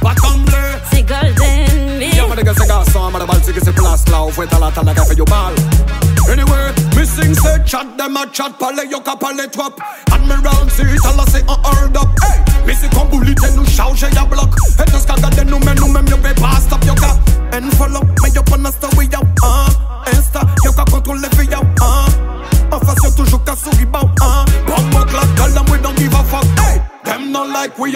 Pas comme bleu. C'est golden, Y'a ma nigga, c'est garçon, ma de balle, c'est que c'est place là. Ou fait à la tana, fait you mal. Anyway, missing say chat, them a chat, parler, yo ka parler trop. Admiral, see it, all I say on hold up. Hey, missing comme bullet, nous charge, ya block. Et dans ce cas, gade nous, mais nous, même, yo pay pas stop, yo ka. And follow, mais yo pas story,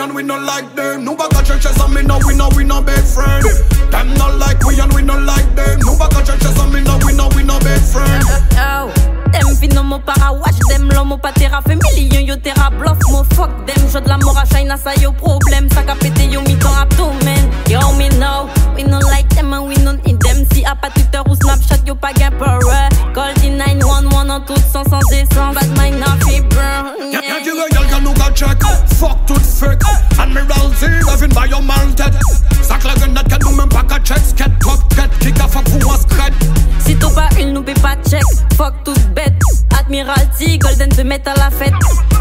and we not like them. No back churches and me no we no we no big friend. Them not like we and we not like them. No back churches and me no we no we no big friend. Oh, oh. them fin no mo para watch them lo mo patera fait million yo terra bluff mo fuck them jeu de la mort à China ça yo problème ça ka pété yo mi ton abdomen yo me know we no like them and we no need them si a pas Twitter ou Snapchat yo pas gain Admiralty, Golden te met à la fête.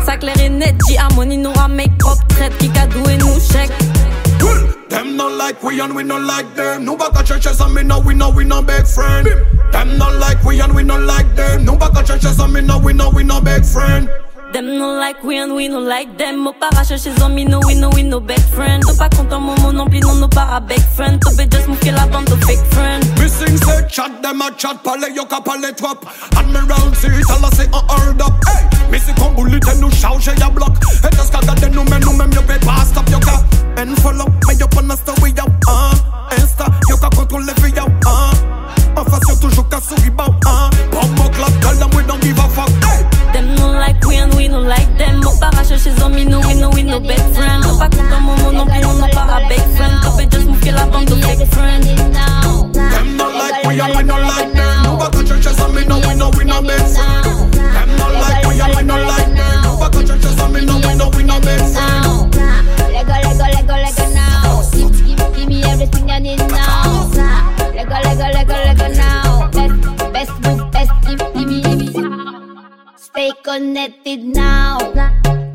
Ça clair et net, J Harmony nous make propre traite. Qui et nous chèque. Them not like we and we not like them. No back churches and me no we no we no big friend. Them not like we and we not like them. No back churches and me no we no we no big friend. Them no like we and we no like them. Mo para chercher son me no we no we no best friend. T'as pas content momo non plus non no para big friend. T'as just mouffer la bande de fake friend. Missing say chat them a chat parler yo ka parler trop. Admiral see it all say on hold up. Hey, missing comme bullet nous charge ya block. Et ce cas gade nous même nous même yo pay pas stop yo ka. And follow me yo on a story yo ah. Insta yo ka les filles yo ah. En face yo toujours ka souri bow ah. Bomb mon clap them we don't give a fuck. Hey. Them no like we and we no like them. Mo para chercher son me no we no we no best friend. T'as pas content momo non plus non no para big friend. T'as just mouffer la bande de fake friend. Them not like we and we not like them. No back churches and me no we no we no big friend. Them not like we and we not like them. No back churches and me no we no we no big friend. Lego, Lego, Lego, Lego now. Give, give, give me everything I need now. Connected now.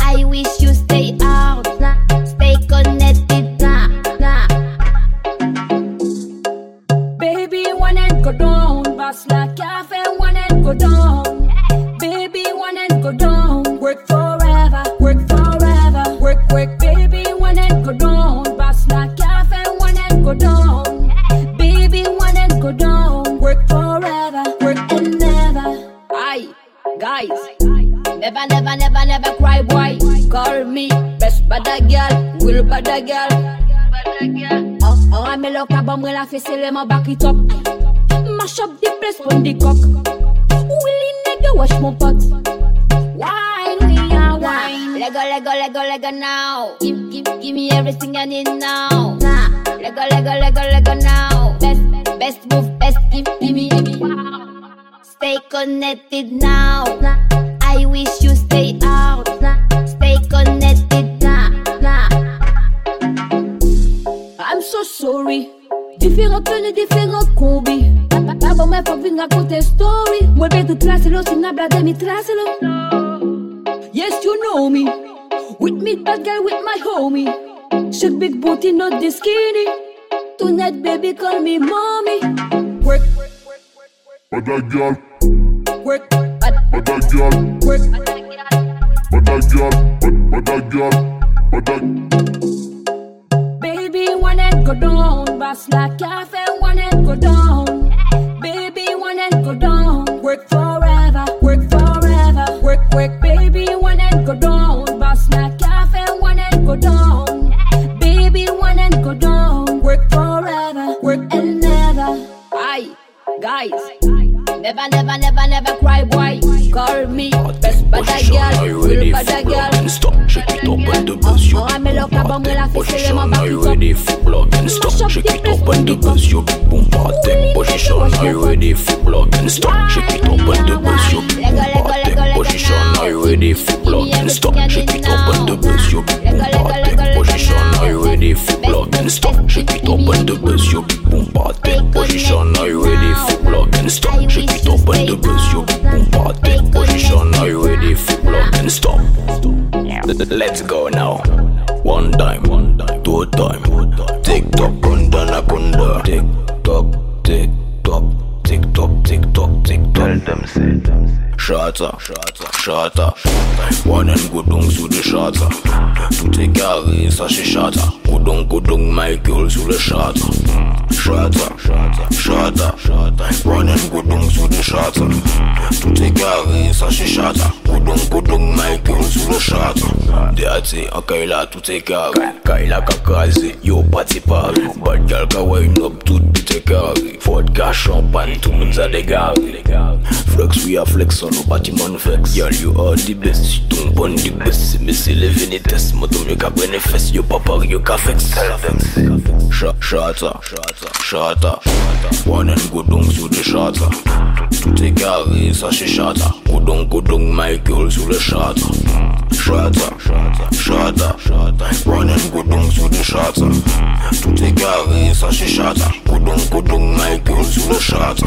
I wish you stay out. Stay connected now. Baby, one and go down. Pass like cafe, one and go down. Baby, one and go down. Work forever, work forever. Work, work, baby, one and go down. Pass like cafe, one and go down. Baby, one and go down. Work forever, work and never. Guys. Never, never, never, never cry, boy. Call me best bada girl, will bada girl. Oh, oh, I'm a look up, I'm gonna face it, my back it up. Mash up the place when the cock. Willy nigga, wash my pot. Wine, we are wine. Lego, Lego, Lego, Lego now. Give, give, give me everything I need now. Lego, Lego, Lego, Lego now. Best, best move, best give, give me, give me. Stay connected now. I wish you stay out. Stay connected now. I'm so sorry. Différentes tenues, différentes combis. D'abord, mais faut venir raconter story. Moi, ben tout là, c'est l'eau, c'est nabla de mi trace Yes, you know me. With me, bad girl, with my homie. Shake big booty, not the skinny. Tonight, baby, call me mommy. Work, Bada girl, work, girl, bad- bada girl, bada Baby, one and go down. Bass like cafe, one and go down. Baby, one and go down. Work forever, work forever. Work, work, baby, one and go down. Bass like cafe, one and go down. Baby, one and go down. Work forever, work and never. Aye, guys. Never, never, never, never cry, boy. Call me best bada girl, real bada girl. Stop, shake it up on the bus, you Oh, I'm a look up, I'm gonna fix I'm Position, are you ready for plug and stop? Shake it up on the bus, you boom party. Position, are you ready for plug and stop? Shake it up on the bus, you party. Position, are you ready for plug and stop? Shake it up on the bus, you party. Position, are you ready for plug and stop? Shake it up on the bus, you boom party. Position, are you ready for plug and stop? Shake the bus, you big boom party. Position, are you ready for plug and stop? Let's go now. One time, one time, two time. Tick tock, kunda na kunda. Tick tock, tick tock, tick tock, tick tock, tick tock. Tell them say. Shatta, shatta, shatta. One and go gudung sous le shatta. Tout est carré, ça c'est shatta. Gudung, gudung, Michael sous le shatta. Shatta, shatta, shatta, shatta. One and go gudung sous le shatta. Tout est carré, ça c'est shatta. Gudung, gudung, Michael sous le shatta. Déaté, en Kaila, tout est carré. Kaila kakazé, yo parti pari. Bad girl ka wine up, tout tout est carré. Vodka, champagne, tout le monde a dégaré. Flex, we are flex on no bâtiment vex. Girl, you are the best. Si ton bon the best. Mais c'est les vénétesses. Moi, ton mieux qu'à bénéfice. Yo pas pari, yo qu'à vex. Shatta, shatta. One and go down sous le shatta. Tout est carré, ça c'est shatta. Go down, go down, Michael sous le shatta. Shatta, shatta, One and go down sous le shatta. Tout est carré, ça c'est shatta. Go down, go down, Michael sous le shatta.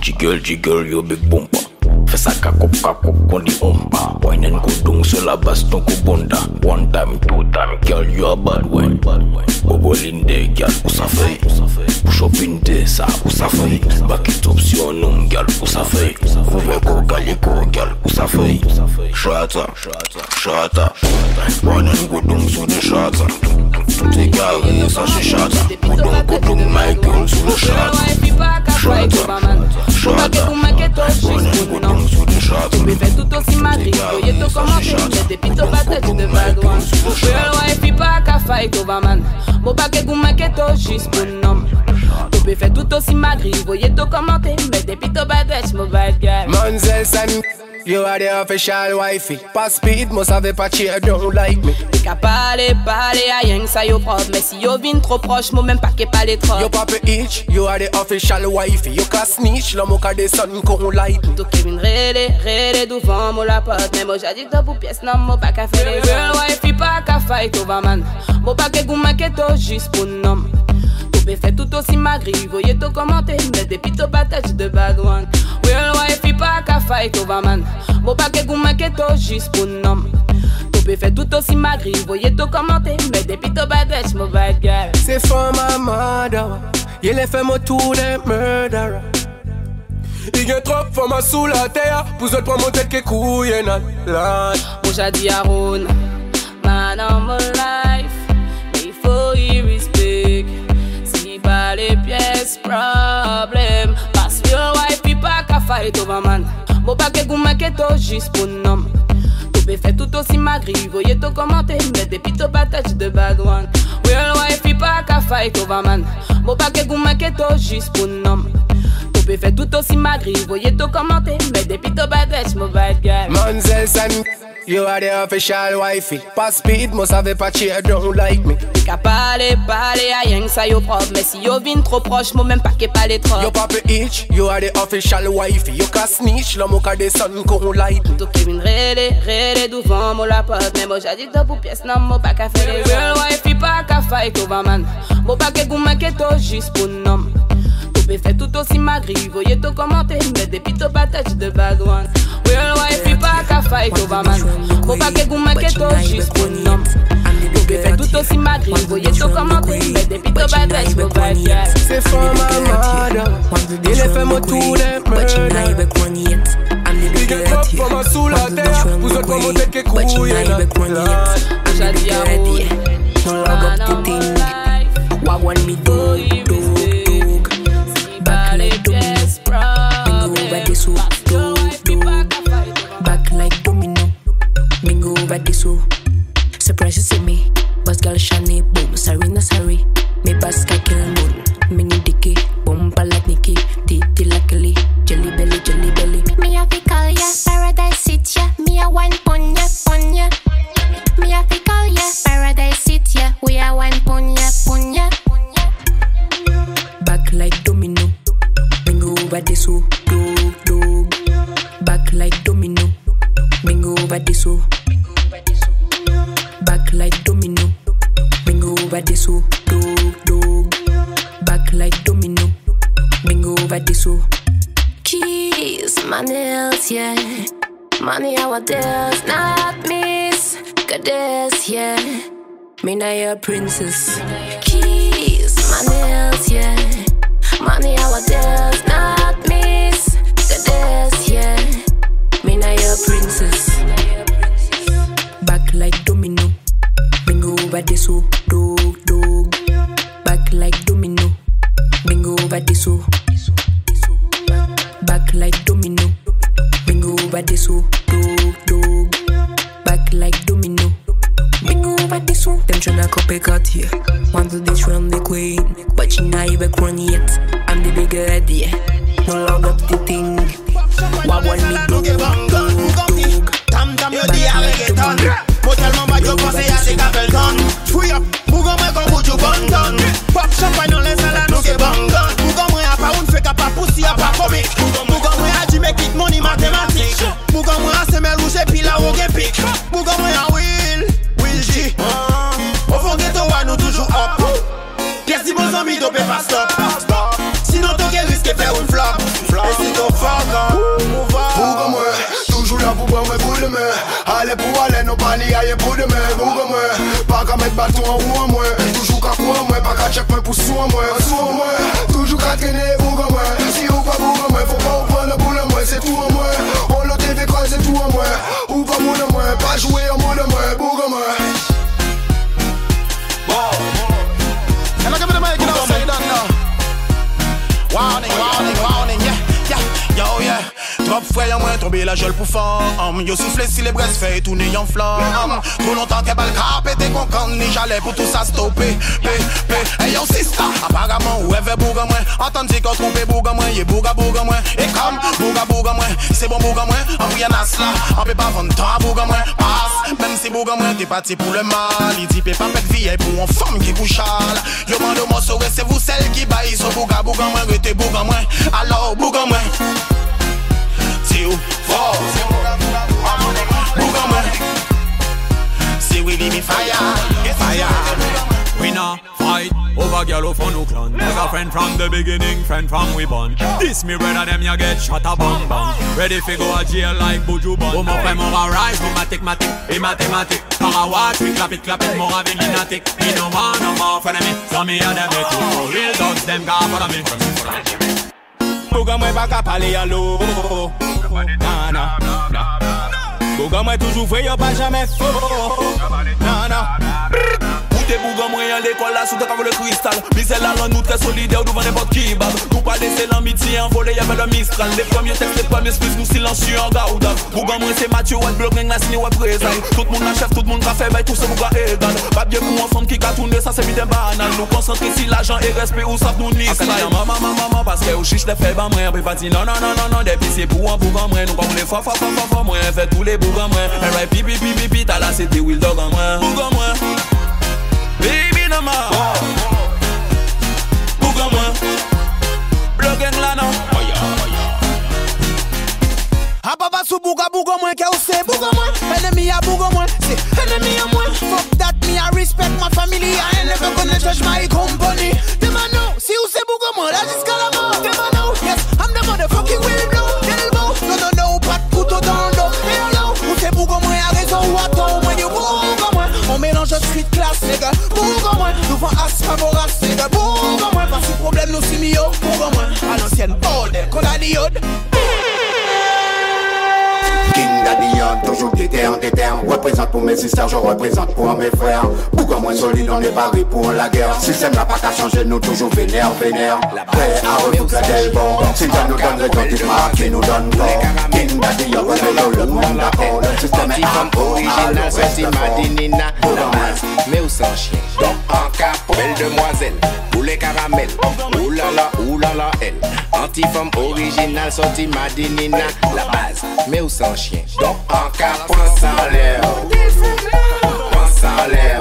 Jiggle, jiggle, yo big bumper. Fesa kakop kakop koni omba. Winen kudung sela baston kubonda One time, two time, girl you a bad one Bobolinde girl usafey Push up in de sa usafey Back it up si yon um girl usafey Uveko galiko girl usafey Shata, shata, shata. Winen kudung su de shata. Tout est carré, ça c'est shatta Kudung, kudung, my girl sur le shatta Shatta, shatta Wine and kudung sur le shatta Tu fais tout aussi magri, voyez tout commenter Mais depuis tout pas tête de bad one Real wife, pas qu'à fight over man Bon pas que gouma que to juste pour nom. Tu fais tout aussi magri, voyez tout commenter Mais depuis tout bad bitch, mon bad guy Manzels and you are the official wifey. Pas speed, moi savais pas cheer, don't like me. T'es qu'à parler, parler à rien que ça yo propre Mais si yo vin trop proche, moi même pas qu'est pas les trop You papa itch, you are the official wifey. You can snitch, l'homme au cas des sun qu'on light. Tout qui vin rêler, rêler devant moi la pote Mais moi j'ai dit que pour pièce, non, moi pas qu'à faire les Real wife, pas qu'à fight over man Moi pas que gouma que to juste pour nom Tu fait tout aussi magri, voyez tout commenter Mais depuis tout pas tête de bad one Real wife, pas qu'à fight over man. Moi pas que gouma que juste pour nom Tu fait tout aussi magri, voyez tout commenter Mais depuis tout bad bitch, mon bad girl. C'est for my mother. Il est fait moi tout des murderer. Il y a trop de femmes sous la terre. Pour autres, pour mon tête qui couille la Moi j'ai dit à Ron Man on pas les pièces, problème. Parce que your wife, il pas qu'à fight over man. Moi pas que gouma que to juste pour nom. Tu peux faire tout aussi magri, voyez tout commenter Mais depuis tout pas touch de bad one. Real wife, il pas qu'à fight over man. Moi pas que gouma que to juste pour nom. Tu peux faire tout aussi magri, voyez tout commenter Mais depuis tout bad bitch, mon bad guy. Manzels and you are the official wifey. Pas speed, moi savais pas cheer, don't like me. Qu'à parler, parler à rien que ça yo propre Mais si yo vin trop proche, moi même pas qu'est pas les trop You papa itch, you are the official wifey. You can snitch, l'homme au cas des sun qu'on light. Tout qui vin rêler, rêler devant moi la pote Mais moi j'ai dit que pour pièce, non, moi pas qu'à faire les Real wife, il pas qu'à fight over man Moi pas que gouma que to juste pour nom Tu peux faire tout aussi magri, voyez tout commenter Mais depuis tout pas touch de bad one Real wife, il pas qu'à fight over man Moi pas que gouma que to juste pour nom Tu peux faire tout aussi magri, voyez tout commenter Mais depuis tout pas touch de bad guy C'est for my mother. Il est fait moi tout des murderer. Il y a trop de femmes sous la terre. Pour autres, pour mon tête qui couille dans la J'ai dit à Ron Man on my life Wagwan me dog, this so. See me. Princess. Tombé la gel pour femme. Yo soufflé si les braises fait tout en flamme. Trop longtemps qu'elle balle cap et t'es content, ni j'allais pour tout ça stopper. P, P, hey yo, sister, apparemment, ou elle veut bouga moins. Entendez qu'on trompe bouga moins, y'a bouga bouga moins. Et comme, bouga bouga moins, c'est bon bouga moins. En rien à cela, on peut pas vendre tant bouga moins. Passe, même si bouga moins, t'es parti pour le mal. Il dit, peut pas mettre vie pour une femme qui couche Yo mande moi, sauver, c'est vous celle qui baille. So bouga bouga moins, rete bouga moins. Alors, bouga moins. Où fort Bouga moins. C'est Willy me fire, fire. We not fight over girl for no clan. As a friend from the beginning, friend from we born. This me brother them you get shot a bang bang. Ready fi go a jail like Buju Ban. Oh frère mon a rise, mon mathématique et mathématique. Para watch we clap it clap it more a lunatic. Me no want no more friend of me, so me a them it. For real dogs them got for me. Boga mwen baka pale yalo Nana Boga mwen toujou vwe yo pa jame fo. Nana Brrrr Ou te bougan mwen à l'école là sous ta le cristal. Misère là nous très solidaires devant n'importe qui Nous pas laisser l'amitié envoler y'avait le mistral. Les premiers textes, les premiers nous silencieux en garde. Bougan c'est Mathieu, what la signe, what présent. Tout le monde la chef, tout le monde a fait tout ce bouga égal. Pas bien pour ensemble qui a tourné, ça c'est vite banal. Nous concentrer si l'argent et respect ou ça nous ni style Maman, maman, maman, parce que chiche les fait ban moi Puis pas dit non, non, non, non, non, depuis c'est pour un bougan moi Nous les moi Fait tous les bougans moi Right, pipi, pipi, pipi, t'as là c'était Will Dog en moi Bougan moi Baby no more. Bouga moi. Blow gang là non. A baba sou bouga bouga mwen ke ou se bouga mwen Enemy a bouga mwen, se enemy a mwen Fuck that me I respect my family. I ain't never gonna judge my company. Dem a know, si ou se bouga mwen, la jiska nigga Bouga mwen, nous vend as favoras nigga Bouga mwen, pas si problème nous si mio Bouga mwen, à l'ancienne, day, qu'on a diode King Daddy toujours déter en déter. Représente pour mes sisters, je représente pour mes frères. Bouga moins solide, on est barré pour la guerre. Système n'a pas qu'à changer, nous toujours vénère, vénère Prêt à refouler la bon Si ça nous donne dis-moi qui nous donne tort King Daddy on le monde d'accord Le système est Anti-femme original, sorti Madinina. La base, mais où sans chien? Donc en cap, belle demoiselle Poulet caramel, oulala, oulala elle. Anti-femme original, sorti Madinina La base, mais où sans chien? Donc en cap, en l'air. L'air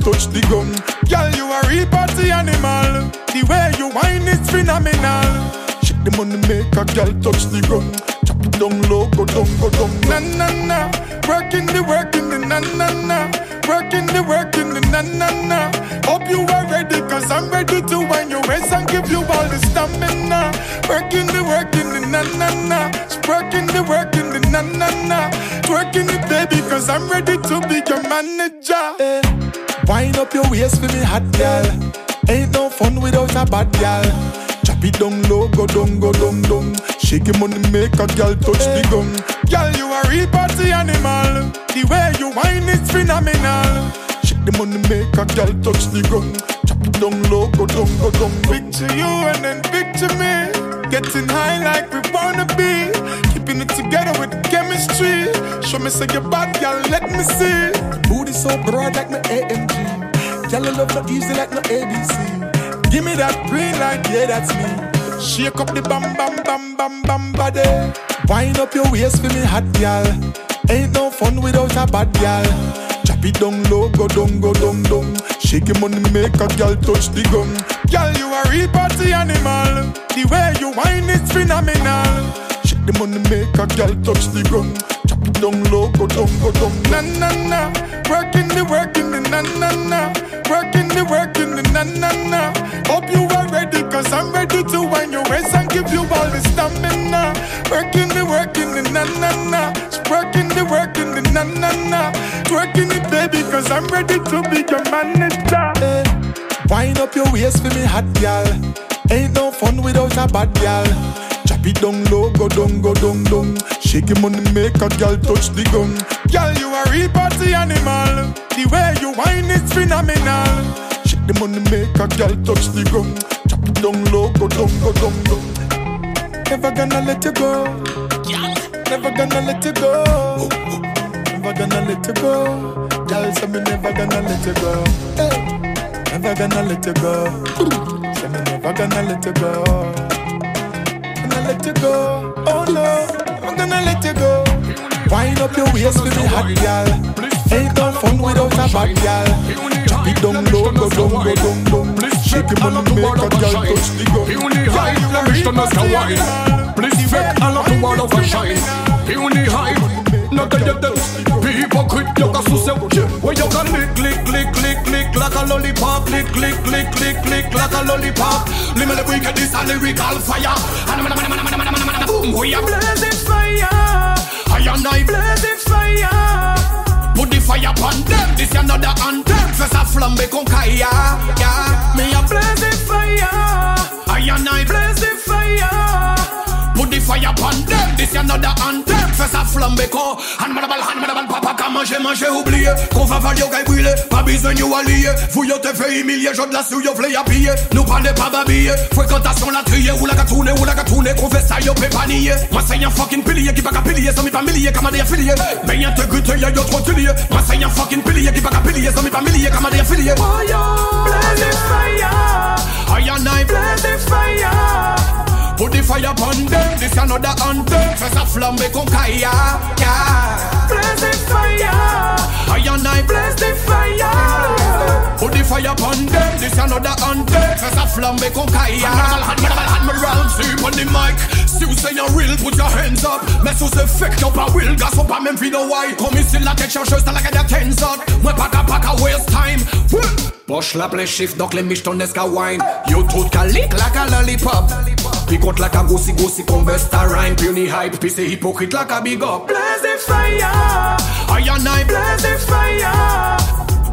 touch the gun. Girl, you a real party animal. The way you whine is phenomenal. Shake the money, make a girl touch the gun. Chop it down low, go down, go down. Na na na, working the working the na na na, working the working the na na na. Hope you are ready, cause I'm ready to wind your waist and give you all the stamina. Working the working the na na na, working the working the na na na, twerking it baby, cause I'm ready to be your manager. Up your waist for me hot girl. Ain't no fun without a bad girl. Chop it down low, go down, go down, down. Shake your money, make a girl touch the gun. Girl, you are a real party animal. The way you whine is phenomenal. Shake the money, make a girl touch the gun. Chop it down low, go down, go down. Picture you and then picture me. Getting high like we wanna be. Keeping it together with chemistry. Show me say you're bad, girl, let me see. Booty so broad like my AMG. Girl, I love not easy like no ABC. Give me that green light, yeah, that's me. Shake up the bam bam bam bam bam body. Wind up your waist for me hot girl. Ain't no fun without a bad girl. Chop it down low, go down, go down, down. Shake your money, make a girl touch the gun. Girl, you a real party animal. The way you whine is phenomenal. Shake the money, make a girl touch the gun. Chop it down low, go down, go down. Na na na, working the working the na na na, working the working the na na na. Hope you are ready, cause I'm ready to wind your waist and give you all the stamina. Working the working the na na na, working the working the na na na, twerking it baby, cause I'm ready to be your manager. Eh. Wind up your waist for me hot girl. Ain't no fun without a bad girl. Chop it down low, go down, go down, down. Shake your money, make a girl touch the gun. Girl, you are a real party animal. The way you whine is phenomenal. Shake the money, make a girl touch the gun. Chop it down low, go down, go down, down. Never gonna let you go. Never gonna let you go. Never gonna let you go. Girl, say me never gonna let you go. Hey. Never gonna let you go. Say me never gonna let you go. Let you go. Oh no, I'm gonna let you go. Wind up your waist with me hot girl. Ain't no fun without a bad girl. Chop it down low, go down, go down, down. Shake your money, make a girl touch the gun. Puny high, the mission is the wine. Please fake all of the wall of a shine. Puny high, not the dead. People quit to say, where you can lick, lick, lick, lick, lick like a lollipop, lick, lick, lick, lick, lick like a lollipop. Limit the wicked, this a lyrical fire. Boom, we are blazing fire. I and I blazing fire. Put the fire upon them, this another anthem. Fais ça flamber con kaya, yeah. Me a blazing fire. I and I blazing fire. Put the fire fire upon them. This is another anthem. Fais ça flambe con. Han madabal, han madabal, papa ka manger, manger, oublier. Qu'on va valer au brûler. Pas besoin de allier. Vous yo te fait humilier, je de la souille, vous à piller. Nous parlez pas babiller. Fréquentation la trier. Ou la gatoune, ou la gatoune. Qu'on fait ça, yo peut pas nier. Moi c'est un fucking pilier qui va qu'à pilier. Sans mi pas millier, comme des affiliés. Mais y'a te goûte, y'a yo trop tulier. Moi c'est un fucking pilier qui va qu'à pilier. Sans mi pas millier, comme des affiliés. Oh yo, blaze fire. I and I blaze fire. Put the fire upon them. This another anthem. Fais a flamber con kaya. Yeah. Blaze the fire. I and I blaze the fire. Put the fire upon them. This another anthem. Fais ça flamber con kaya. Hand me hand me round, sleep on the mic. Si vous say you're real, put your hands up. Mais sous ce fait que pas will, gas ou pas même vie de white. Comme ici la tête chercheuse, t'as la gagne à 10 autres. Moi pas qu'à pas qu'à waste time. Poche la plein chiffre, donc les michetons est qu'à wine. Yo tout calique like a lollipop. Contre la qu'à goussi goussi qu'on à rhyme. Puny hype, puis c'est hypocrite like a big up. Blaze the fire. I and I blaze the fire.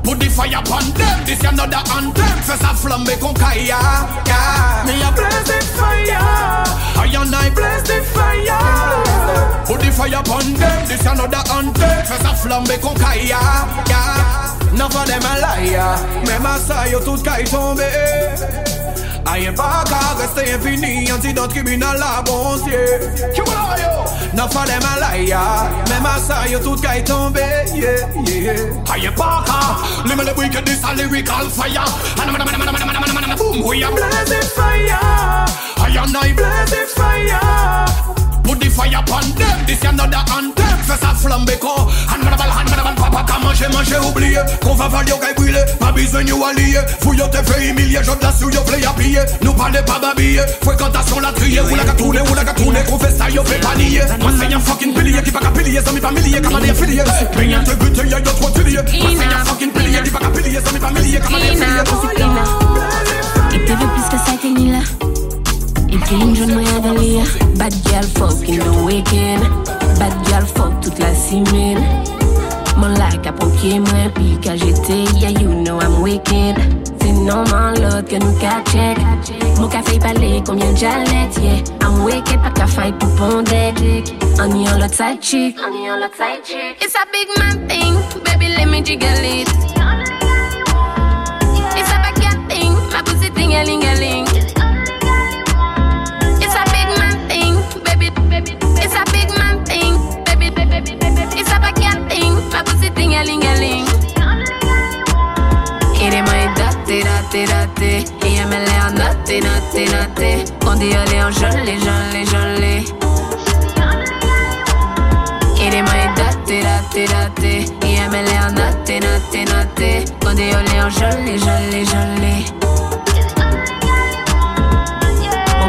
Put the fire upon them, this is another anthem. Fais ça flamber con kaya, yeah Me a blaze the fire. I and I blaze the fire. Put the fire upon them, this is another anthem. Fais ça flamber con kaya, yeah None of them a liar. Même à ça, yo tout kay tombe Ayen pa ka reste infini Antidote criminal la bon Dieu None of them a liar. Même à ça, yo tout kay tombe yeah, yeah. Ayen pa ka Limit the wickedness a lyrical fire. Boom, we a blazing fire. I and I blazing fire Put the fire upon them, this is another anthem. Fais ça flamber con Han manabal, han manabal, papa ka manger, manger, oublier Qu'on va au gars brûler, pas besoin de allier. Fouille te fait humilier, de la souille, play à piller. Nous parlez pas babiller, fréquentation la trier. Ou la gatoune, ou la gatoune, qu'on fait ça, yo fait pas nier. Moi c'est un fucking pilier qui pas qu'à pilier, m'est pas millier, affiliés Mais y'a te but, y'a trop tulier Moi c'est un fucking pilier qui pas qu'à pilier, m'est pas millier, comme des affiliés Il te plus que ça, t'es là Il clean, je ne rien d'aller Bad girl fuck in the weekend. Bad girl fuck toute la semaine Mon like a poké moi Puis quand j'étais, yeah you know I'm wicked. C'est normal l'autre que nous qu'a check. Mon café parler combien de jalettes Yeah, I'm wicked pas qu'à fight pour pondre On y en l'autre side chick On y en l'autre side chick It's a big man thing, baby let me jiggle it. It's a backyard thing, my pussy a ling a ling. Thing, my pussy thing a ling a ling. Quiere mai date, date, date Ella me lea nate, nate, nate Quand io leo jolie, jolie, jolie Quiere mai date, date, date Ella me lea nate, nate, nate Quand io leo jolie, jolie Mon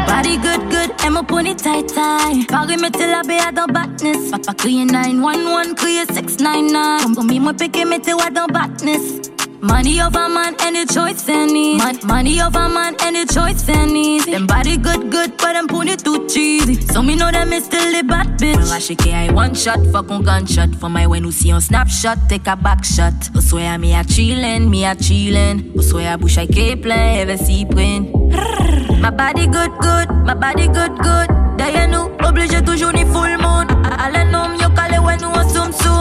body good, good, and my pony tight, tight. Paris me till I be at the badness. Papa clear 911, clear 699. Come for me, my pick me till I the badness. Money over man, any choice any. Mon- money over man, any choice any. Them body good, good, but them pony too cheesy. So me know them is still the bad bitch. Moi shake I one shot, fuck on gunshot For my when you see on snapshot, take a back shot I swear me a chillin', me a chillin' oh, Au soir bush I keep plein, ever see print My body good, good, my body good, good. D'ailleurs obligé toujours ni full moon. Allez nom, yo calé when nous on soum soum.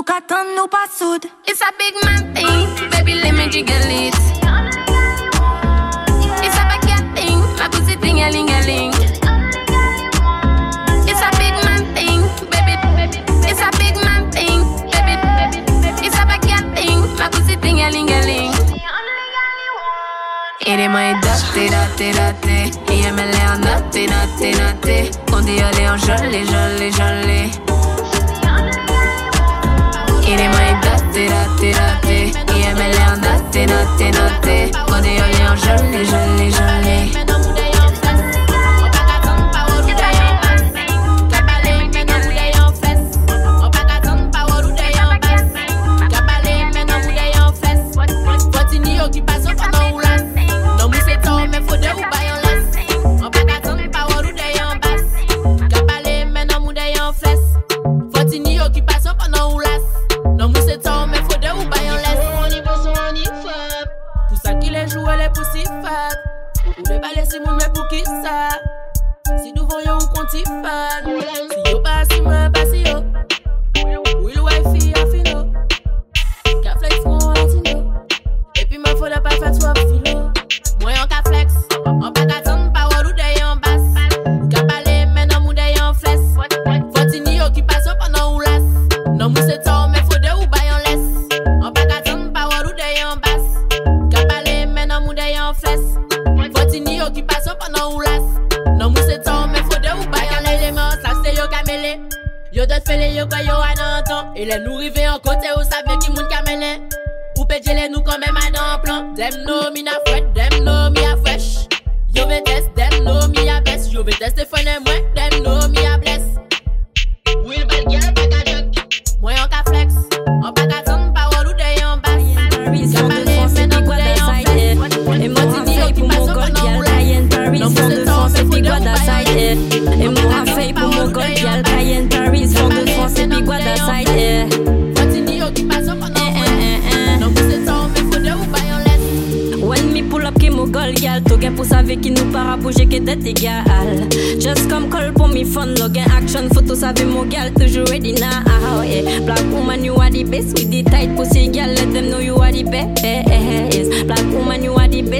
Nous qu'attend, nous pas soude. It's a big man thing, baby let me jiggle it. It's a backyard thing, my pussy thing a ling a ling. It's a big man thing, baby. It's a big man thing, baby. It's a backyard thing, my pussy thing a ling a ling. Quiere mai date, date, date Ella me lea nate, nate, nate Quand io leo jolie, jolie, jolie Quiere mai date, date, date Ella me lea nate, nate, nate Quand io leo jolie, sa Si nou voyon konti fan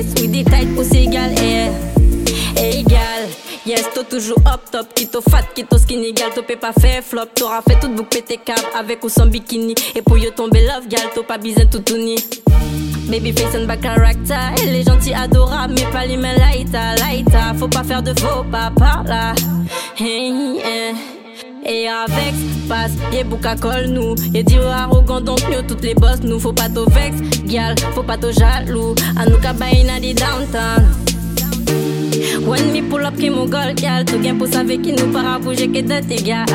best With the tight pussy gal eh. Hey gal Yes, to toujours up top, quitte fat, quitte skinny gal, pe pas fait flop, t'auras fait tout bouc pété cap avec ou sans bikini. Et pour yo tomber love gal, to pas besoin tout tourner. Baby face and back character, elle est gentille, adorable, mais pas les mains laïta, laïta. Faut pas faire de faux pas par là. Hey, eh. Et avec passe, y'a bouka col nous. Y'a dit arrogant donc mieux toutes les boss nous. Faut pas to vex, gal, faut pas to jaloux. À nous kabaïna di downtown. When me pull up ki mon gol gal Tout gen pou save ki nou para bouger ke det egal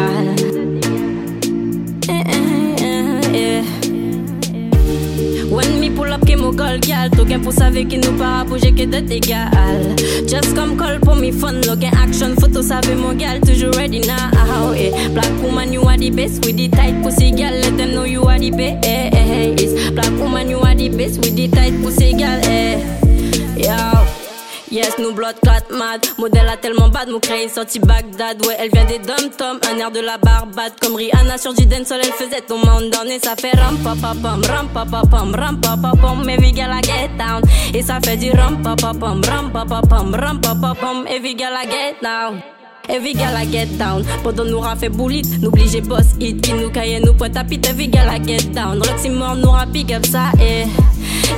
Eh, eh, eh, When me pull up ki mon gol gal Tout gen pou save ki nou para bouger ke det egal Just come call pour me fun Lo gen action photo save mon gal Toujours ready now eh. Black woman you are the best With the tight pussy gal Let them know you are the best Black woman you are the best With the tight pussy gal eh. Yo Yes, nous blood clat mad. Modèle a tellement bad, mon créé sorti Bagdad. Ouais, elle vient des dom tom, un air de la barbade. Comme Rihanna sur du dancehall, elle faisait ton monde et ça fait ram pa pa pam, ram pa pa pam, ram pa pa pam. Every girl I get down et ça fait du ram pa pa pam, ram pa pa pam, ram pa pa pam. Every girl I get down. Every girl I get down Pendant nous fait boulit N'oublie j'ai boss hit Qui nous caille nous pointe à pit Every girl I get down Roxy mort nous pick up ça eh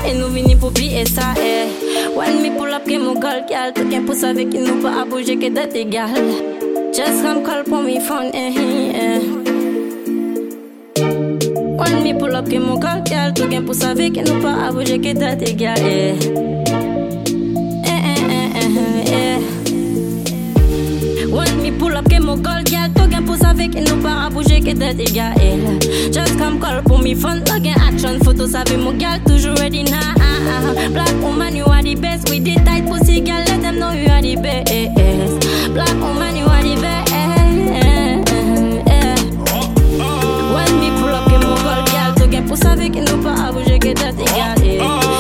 Et nous vini pour plier ça eh. When me pull up que mon goal gal Tout qu'un pouce avec qui nous pas à bouger que d'être égal Just come call pour me phone eh eh When me pull up que mon goal gal Tout qu'un pouce avec qui nous pas à bouger que d'être égal eh Eh eh eh eh eh When me pull up mon goal gal To gen pousse avec et nous pas à bouger que d'être égal Just come call pour me fun To gen action. Photo save mon gal Toujours ready now Black woman you are the best. With the tight pussy gal Let them know you are the best. Black woman you are the best. When me pull up mon goal gal To gen pousse avec et nous pas à bouger que d'être égal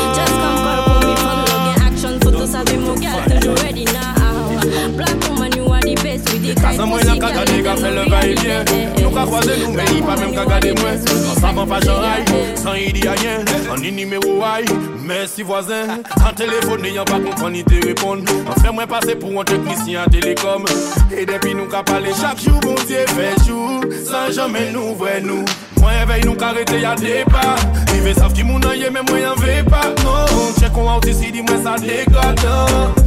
ka gal gade ka fe le va e vyen Nou ka kwaze nou men yi pa menm ka gade mwen An savan pa jan ray, san yi di a yen An ni nimero ay, mersi voisin An telefon ne yan pa kompon ni te repon An fe mwen pase pou an teknisyen telekom E depi nou ka pale chak jou bon diye fe jou San jamen nou vwe nou Mwen vey nou ka rete ya depa Rive sav ki moun an ye men mwen yan ve pa Non, chek kon out isi di mwen sa dekotan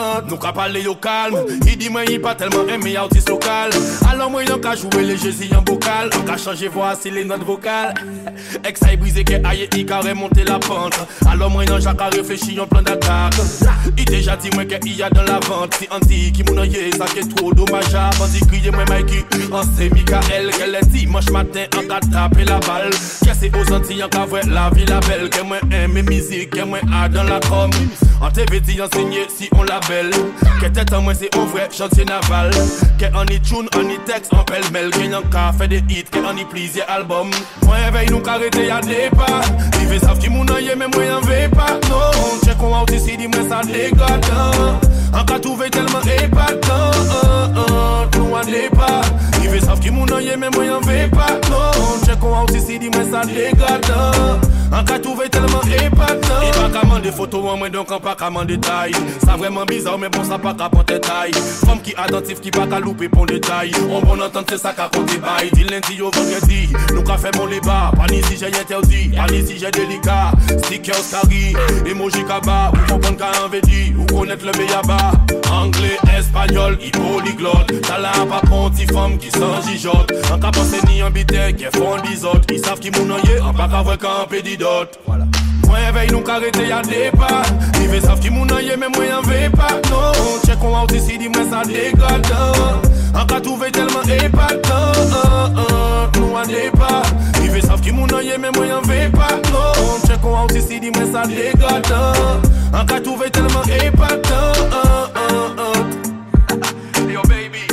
epatan Nou ka pale yo kalm I di mwen yi pa telman reme autis lokal Alon mwen yon ka joue le jezi yon bokal An ka chanje vwa si le not vokal Ek sa yi brize ke aye i ka remonte la pente. Alon mwen yon jaka reflechi yon plan d'attaque. I deja di mwen ke i ya dan la vente. Si an di ki moun an ye sa ke tro domaja Bandi kriye mwen Mikey An se Mikael Ke le dimanche matin an ka tape la bal Ke se o zanti an ka vwe la vi la bel Ke mwen eme mizik Ke mwen a dan la kom An te ve di ensegne si on la bel Que tête en moi c'est au vrai chantier naval. Que on y tune, on y texte, en pêle-mêle. Que y'en ka fait des hits, que on y plusieurs albums. Moi éveille nous carrété y'a pas. Ils savent qui moun aïe, mais moi y'en vais pas. Non, check on out ici, dis-moi ça An ka touve telman epatant Nou an lepa Ive saf ki moun an ye men mwen an vepatant Chek kon an ou si si di men sa degradant An ka touve telman epatant E pa kaman de foto an mwen donk an pa kaman detay Sa vreman bizar men bon sa pa ka pon Fom ki atantif ki pa ka loupe pon detay An bon entente se sa ka konti bay Di lendi yo vendredi Nou ka fe mon leba Pan isi jè interdi Pan isi jè delika Stickers kari Emoji kaba. Ou kompon ka an vedi Ou konet le meyaba Anglais, espagnol, qui polyglotte. Talan pa konti fam qui s'en jijot An ka ni an biten ki fon dizot Ki saf ki moun an ye, an pa ka vwe ka an pedidot Voilà. Mwen vey nou karete ya depa Ni ve saf ki moun an ye, Non, check on out ti si di sa An ka touve telman epatant Nou an epa Ive sav ki moun an ye men mwen an vepatant Chek kon an ti si di mwen sa degatant An ka touve telman epatant Yo baby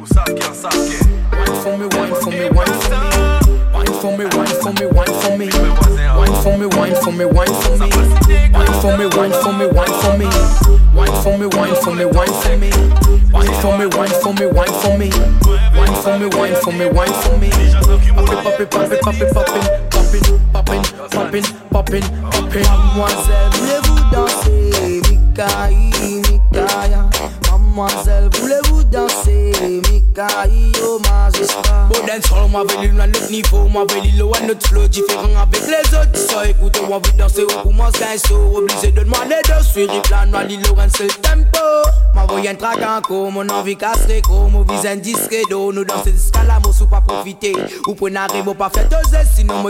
Ou sav ki an sav ki Wine for me, wine for me, wine for me. Wine for me, wine for me, wine for me. For me, wine for me, wine for me. Wine for me, wine for me, wine for me. Wine for me, wine for me, wine for me. Wine for me, wine for me, wine for me. Wine for me, wine for me, wine for me. Pop it, pop it, pop it, pop it, pop it, popping, popping, popping, popping. Mademoiselle, voulez-vous danser, Mikaï? Voulez-vous danser, Mikaï, magistrat? Bon dancehall, moi l'île à notre niveau, moi à notre flow différent avec les autres. Ça écoute, moi veut danser, on commence so, obligé de demander de suivre, l'île c'est le tempo. Moi voyant track mon envie casser, comme mon disque d'eau, nous danser jusqu'à la mort, pas profiter. Ou pour n'arriver pas faire deux sinon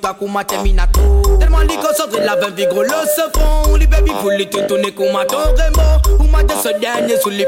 pas comme ma terminato. Tellement li concentré, la vin vigre, le se li baby pour les tourner comme ma ton Ou ce dernier sous les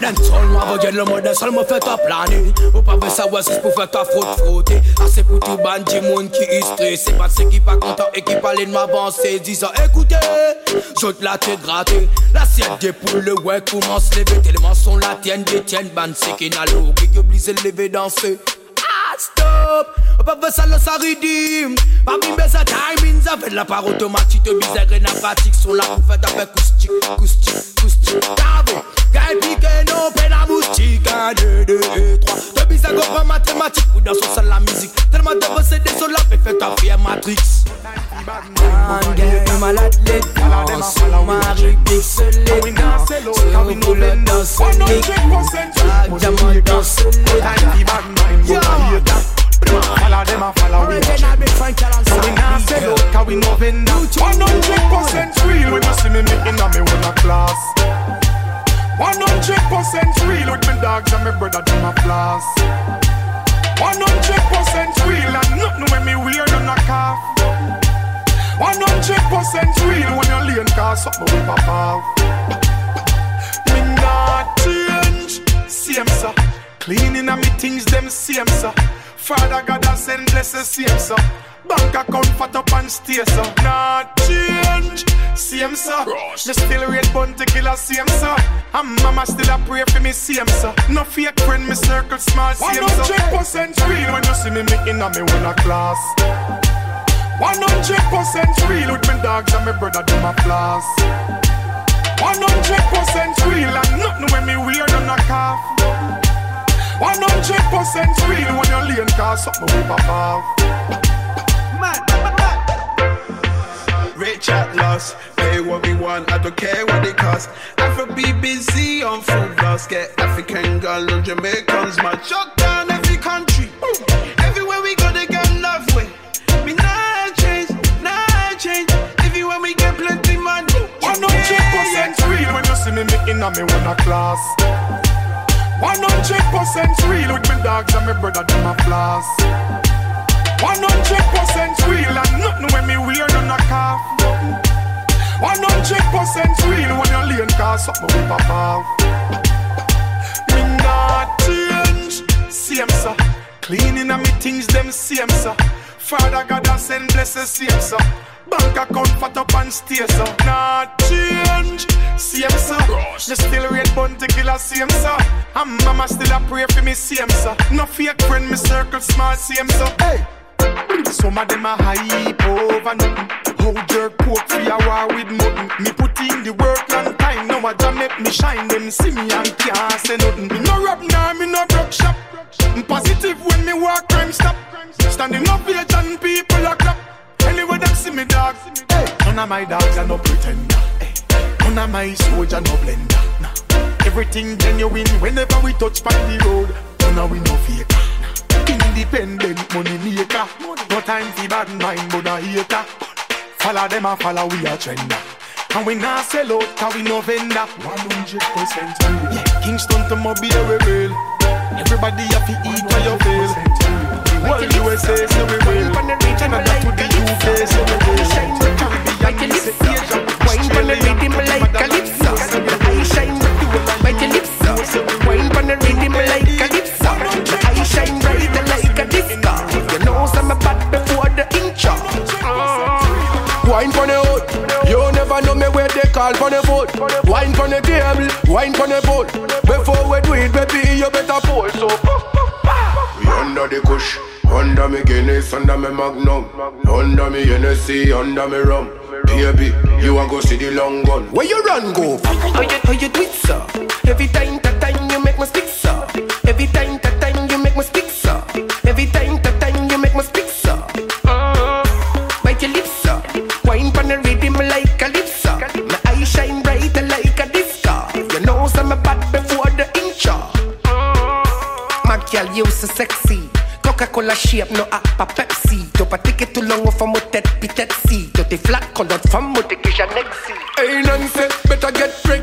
L'ensole, moi, regarde le monde, seul me fait ta planer. Vous pouvez savoir si je peux faire ta fraude frotter. Ah, c'est pour tout ban, monde qui est stressé. Pas ceux qui pas content et qui parlent de m'avancer. Disant, écoutez, te la tête grattée. L'assiette des poules, le ouais, commence à lever. Tellement sont la tienne, des tiennes, ban, c'est qui n'a l'eau. Qui est obligé de lever, danser. stop Papa ça lance à redeem Parmi mes timings avec la part automatique De misère et naphatique Sont là en fait avec coustique, coustique, coustique T'as gagne piqué, non, peine la moustique 1, deux, 2, 3 hexagone mathématique Ou dans son la musique Tellement de boss et désolant Mais fais ta fille Matrix Man, girl, malade les danses Marie pixelée danse Si on voulait danser les Jack Diamond danse les Yo Follow them and follow me So we now say look how we moving 100% real When you see me making a me with a class 100% real with me dogs and me brother them a floss. 100% real and nothing when me wear none a calf. 100% real when you lean cause something we pop off. Me not change, same sir. Cleaning and me things them same sir. Father God has sent blessings same sir. Bank account fat up and stay so Not change Same sir. Me still rate bounty killer same sir. And mama still a pray for me same sir. No fake friend me circle small same sir. 100% real. When you see me making a me win a class. 100% real. With me dogs and me brother them a class. 100% real. And nothing when me wear none a calf 100% real when you're lean cause something we pop off Rich at loss, pay what we want, I don't care what it costs. Afro BBC on full blast, get African girl on Jamaicans, my shut down every country. Everywhere we go, they get love way. Me not change, not change. Everywhere we get plenty money. 100% real when you see me making a me wanna class. 100% real with me dogs and me brother them a floss. One hundred percent real and nothing when me wear none a calf. One hundred percent real when you lean cause something will pop off. Me not change, same sir. Cleaning and me things them same sir. Father God I send blessings same sir. Bank account fat up and stay so Not change Same sir Me still red bounty killer same sir And mama still a pray for me same sir No fake friend me circle small same sir Hey some of them a hype over nothing. How jerk poke for a war with nothing. Me put in the work long time. Now a jam make me shine. Them see me and can't say nothing. Me no rap now, me no broke shop. I'm positive when me walk crime stop. Standing up here and people a clap. See me dog. Hey, none of my dogs are no pretender. Hey, none of my soldier no blender. Nah. Everything genuine whenever we touch by the road. None of we no fake. Independent money maker. No time for bad mind, but a hater. Follow them and follow we a trender. And we not sell out, cause we no vendor. 100% real. Yeah, Kingston to Mobile, we real. Everybody have to eat while you feel. World USA, say we real. Canada to the UK, say we real. Caribbean, say Asia. Wine pon the rhythm like calypso. I shine like your lips. Wine pon the rhythm like calypso. I shine brighter like a disco. You know some bad before the intro. Wine pon the hood, you never know me where they call pon the foot. Wine pon the table, wine pon the boat. Before we do it, baby, you better pull. So we under the kush, under me Guinness, under me Magnum, under me Hennessy, under me rum. Baby, you a go see the long gun. Where you run go? How you, how you do it, sir? Every time, that time you make me speak, sir. Every time, that time you make me speak, sir. Every time, that time you make me speak, sir. Mm. Bite your lips, sir. Wine pon the rhythm like calypso. My eyes shine brighter like a disco. You know some bad before the intro. My girl, you so sexy. Coca-Cola shape, no appa Pepsi. T'as pas ticket tout long au femme tête pitette si. T'as tes flat d'autres femmes au que. Hey Nancy, better get pregnant.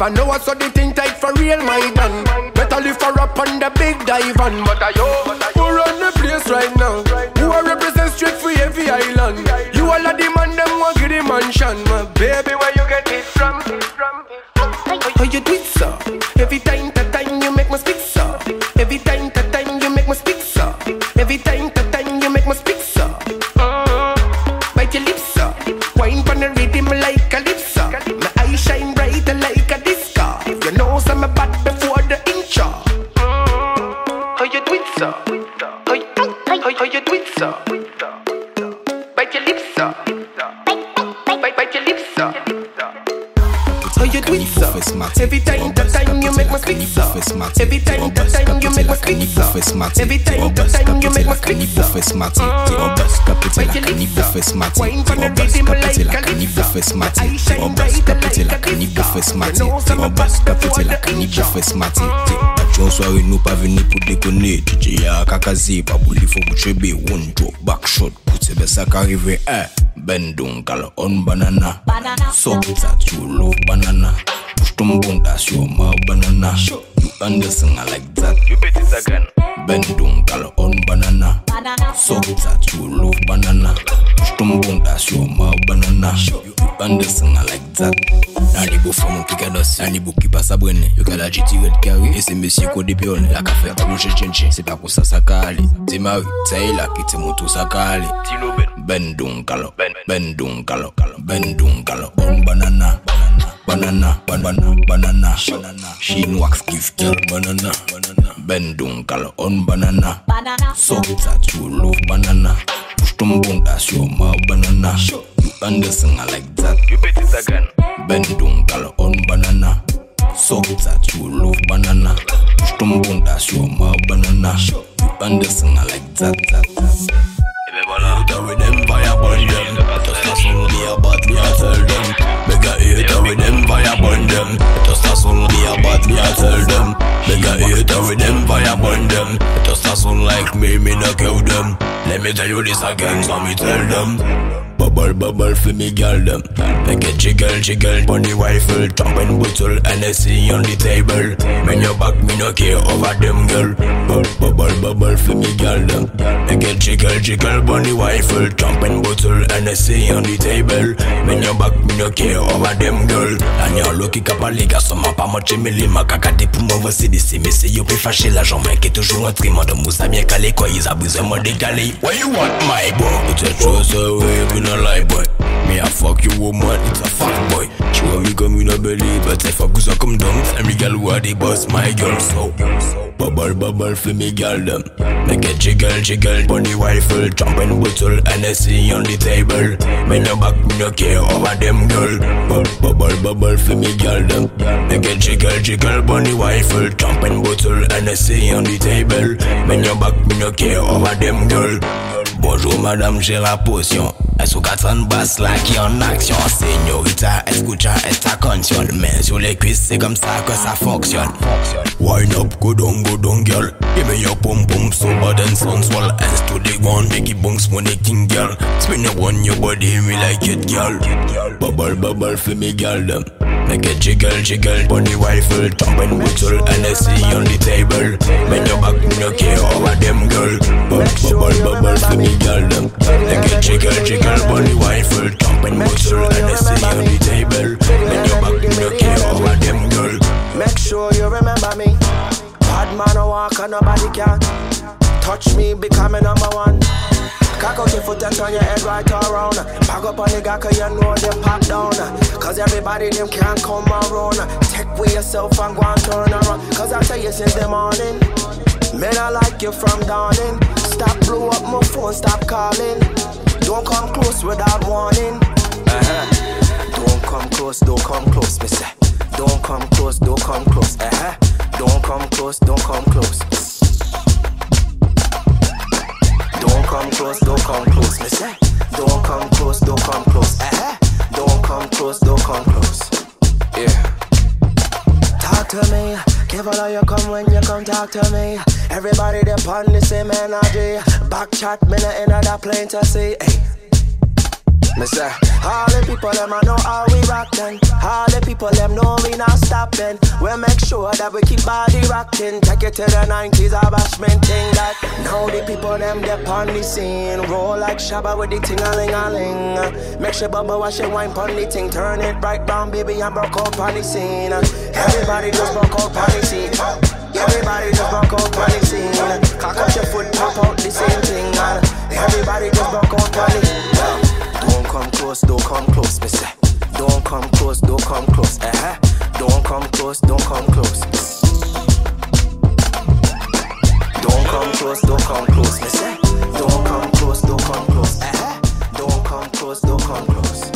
Never know what's so the thing tight for real, my dan. Better lift her up on the big dive on. But I yo, Who run the place right now? Who a represent straight for every island? You all of the man, them want get the mansion. My baby, where you get it from? How you do it, sir? Every time your lips, sir. Wine pon the rhythm like calypso. I shine brighter like a disco. You know some bad before the intro. Soirée nous pas venir pour déconner DJ ya. Kakazi pas pour faut que tu be one drop back shot. Put c'est ça qu'arrive eh Ben donc alors on banana. So that you love banana. Push ton bon that's your my banana. You understand I like that. You bet it again Ben donc alors on banana. So that you love banana. Push ton bon that's your my banana. You understand I like that Nani beau femme mon pique à dos Nani beau qui passe à brûler Yo qu'à la GT red carry Et c'est monsieur qu'on dépiole La café à bouger chenche C'est pas pour ça ça cale C'est ma vie C'est là qui te montre ça cale Ben. Donc alors Ben Ben donc alors Ben donc alors on banana banana, banana, banana. Sheen wax gift girl banana, banana. Bendung kal on banana. Banana. So that you love banana. Push tum bunda your my banana. You understand I like that. You bet it again. Bendung kal on banana. So that you love banana. Push tum bunda your my banana. You understand I like that. that, that. With them fire burn them. Just not me about me, I tell them hater, we them fire burn them. Just a sound me a bad me I tell them. Make a hater, with them fire burn them. Just a sound like me, me no kill them. Let me tell you this again, so me tell them. Bubble, bubble for me girl them Make it jiggle, jiggle the rifle, jumping bottle NSC on the table. Men your back, me no care over them girl. Bubble, bubble for me girl them Make it jiggle, jiggle the rifle, jumping bottle NSC on the table. Men your back, me no care over them girl. And you're lucky kapaliga Soma pa moche mili Makakate pou mou vosi disi Mais c'est yo fâché la jambe Qui est toujours un trimant de moussa bien calé Quoi ils a besoin moi décalé What you want my boy It's a choice away, no lie, boy. Me a fuck you woman, it's a fuck boy. She want me come in a belly, but I go so come down, tell me girl who are the boss, my girl. So bubble bubble for me girl them. Make it jiggle jiggle, bunny rifle, jumping bottle, NSC on the table. Me no back, me no care over them girl. Bubble bubble for me girl them. Make it jiggle jiggle, bunny rifle, jumping bottle, on the table. Me no back, me no care over them girl. Bonjour madame, j'ai la potion. Que tu basse là qui en action Señorita, escucha esta canción Main sur les cuisses, c'est comme ça que ça fonctionne Wine up, go down, go down girl. Give me your pum pum, so bad and sensual Hands to the ground, make it bounce it king girl. Spin on your body, me like it girl. Bubble, bubble for me girl Make it jiggle, jiggle Bunny rifle, jumping whistle NSC on the table. Make your back, no care over them girl. Bubble, bubble bubble, for me girl them. Make it jiggle, jiggle Bunny rifle, jumping whistle NSC on the table. Make your back, no care over them girl. Make sure you remember me Bad man a walk and nobody can Touch me, become a number one Cock out your foot and turn your head right around. Back up on the guy cause you know them pop down. Cause everybody them can't come around. Take with yourself and go and turn around. Cause I tell you since the morning. Men I like you from dawning. Stop blow up my phone, stop calling. Don't come close without warning. Uh-huh. Don't come close, don't come close, me say. Don't come close, don't come close. Uh-huh. Don't come close, don't come close. Don't come close, don't come close, me. Don't come close, don't come close. Uh-huh. Don't come close, don't come close. Yeah. Talk to me. Careful how you come when you come talk to me. Everybody on the same energy. Back chat, me not in that plane to see. Hey. Me say, all the people them I know how we rockin'. All the people them know we not stopping. We make sure that we keep body rocking. Take it to the 90s, a bashment thing that. Now the people them they on the scene. Roll like Shabba with the ting a ling a ling. Make sure Bubba wash your wine pon the ting. Turn it right round, baby, and broke out on the scene. Everybody just broke out on the scene. Everybody just broke out on the scene. Cock up your foot, pop out the same thing. Everybody just broke out on the scene. Come close, don't come close, me. Don't come close, don't come close, eh? Uh-huh. Don't come close, don't come close. Don't come close, don't come close, me. Don't come close, don't come close, eh? Uh-huh. Don't come close, don't come close.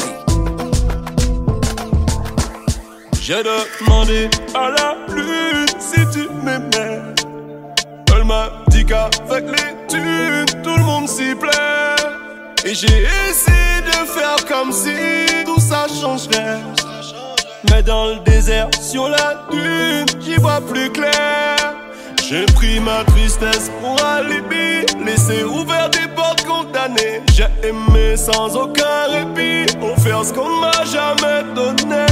J'ai demandé à la lune si tu m'aimais. Elle m'a dit qu'avec les thunes, tout le monde s'y plaît. Et j'ai essayé de faire comme si tout ça changerait. Mais dans le désert, sur la dune, j'y vois plus clair. J'ai pris ma tristesse pour alibi, laissé ouvert des portes condamnées. J'ai aimé sans aucun répit, offert ce qu'on m'a jamais donné.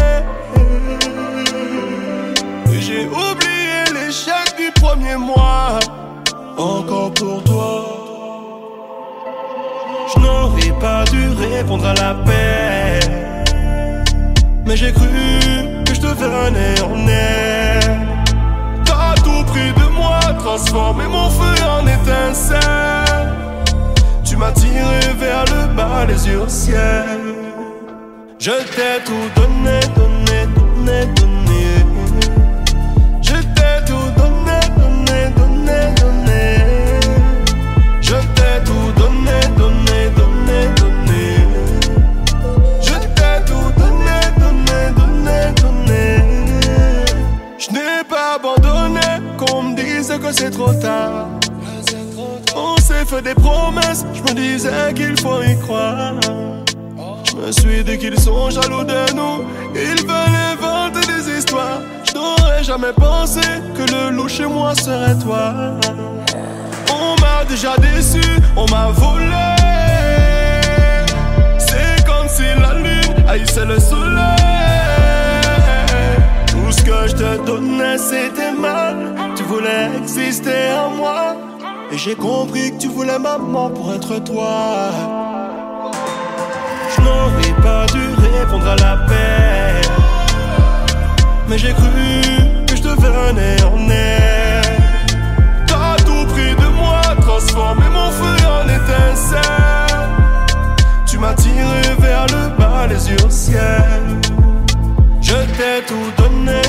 Et j'ai oublié l'échec du premier mois, encore pour toi. Je n'aurais pas dû répondre à la paix. Mais j'ai cru que je devenais en air. T'as tout pris de moi, transformé mon feu en étincelle. Tu m'as tiré vers le bas, les yeux au ciel. Je t'ai tout donné, donné, donné, donné. C'est trop tard. On s'est fait des promesses, je me disais qu'il faut y croire. Je me suis dit qu'ils sont jaloux de nous, ils veulent inventer des histoires. Je n'aurais jamais pensé que le loup chez moi serait toi. On m'a déjà déçu, on m'a volé. C'est comme si la lune haïssait le soleil. Tout ce que je te donnais, c'était mal. Voulais exister en moi. Et j'ai compris que tu voulais maman pour être toi. Je n'aurais pas dû répondre à la paix. Mais j'ai cru que je devenais en air. T'as tout pris de moi, transformé mon feu en étincelle. Tu m'as tiré vers le bas, les yeux au ciel. Je t'ai tout donné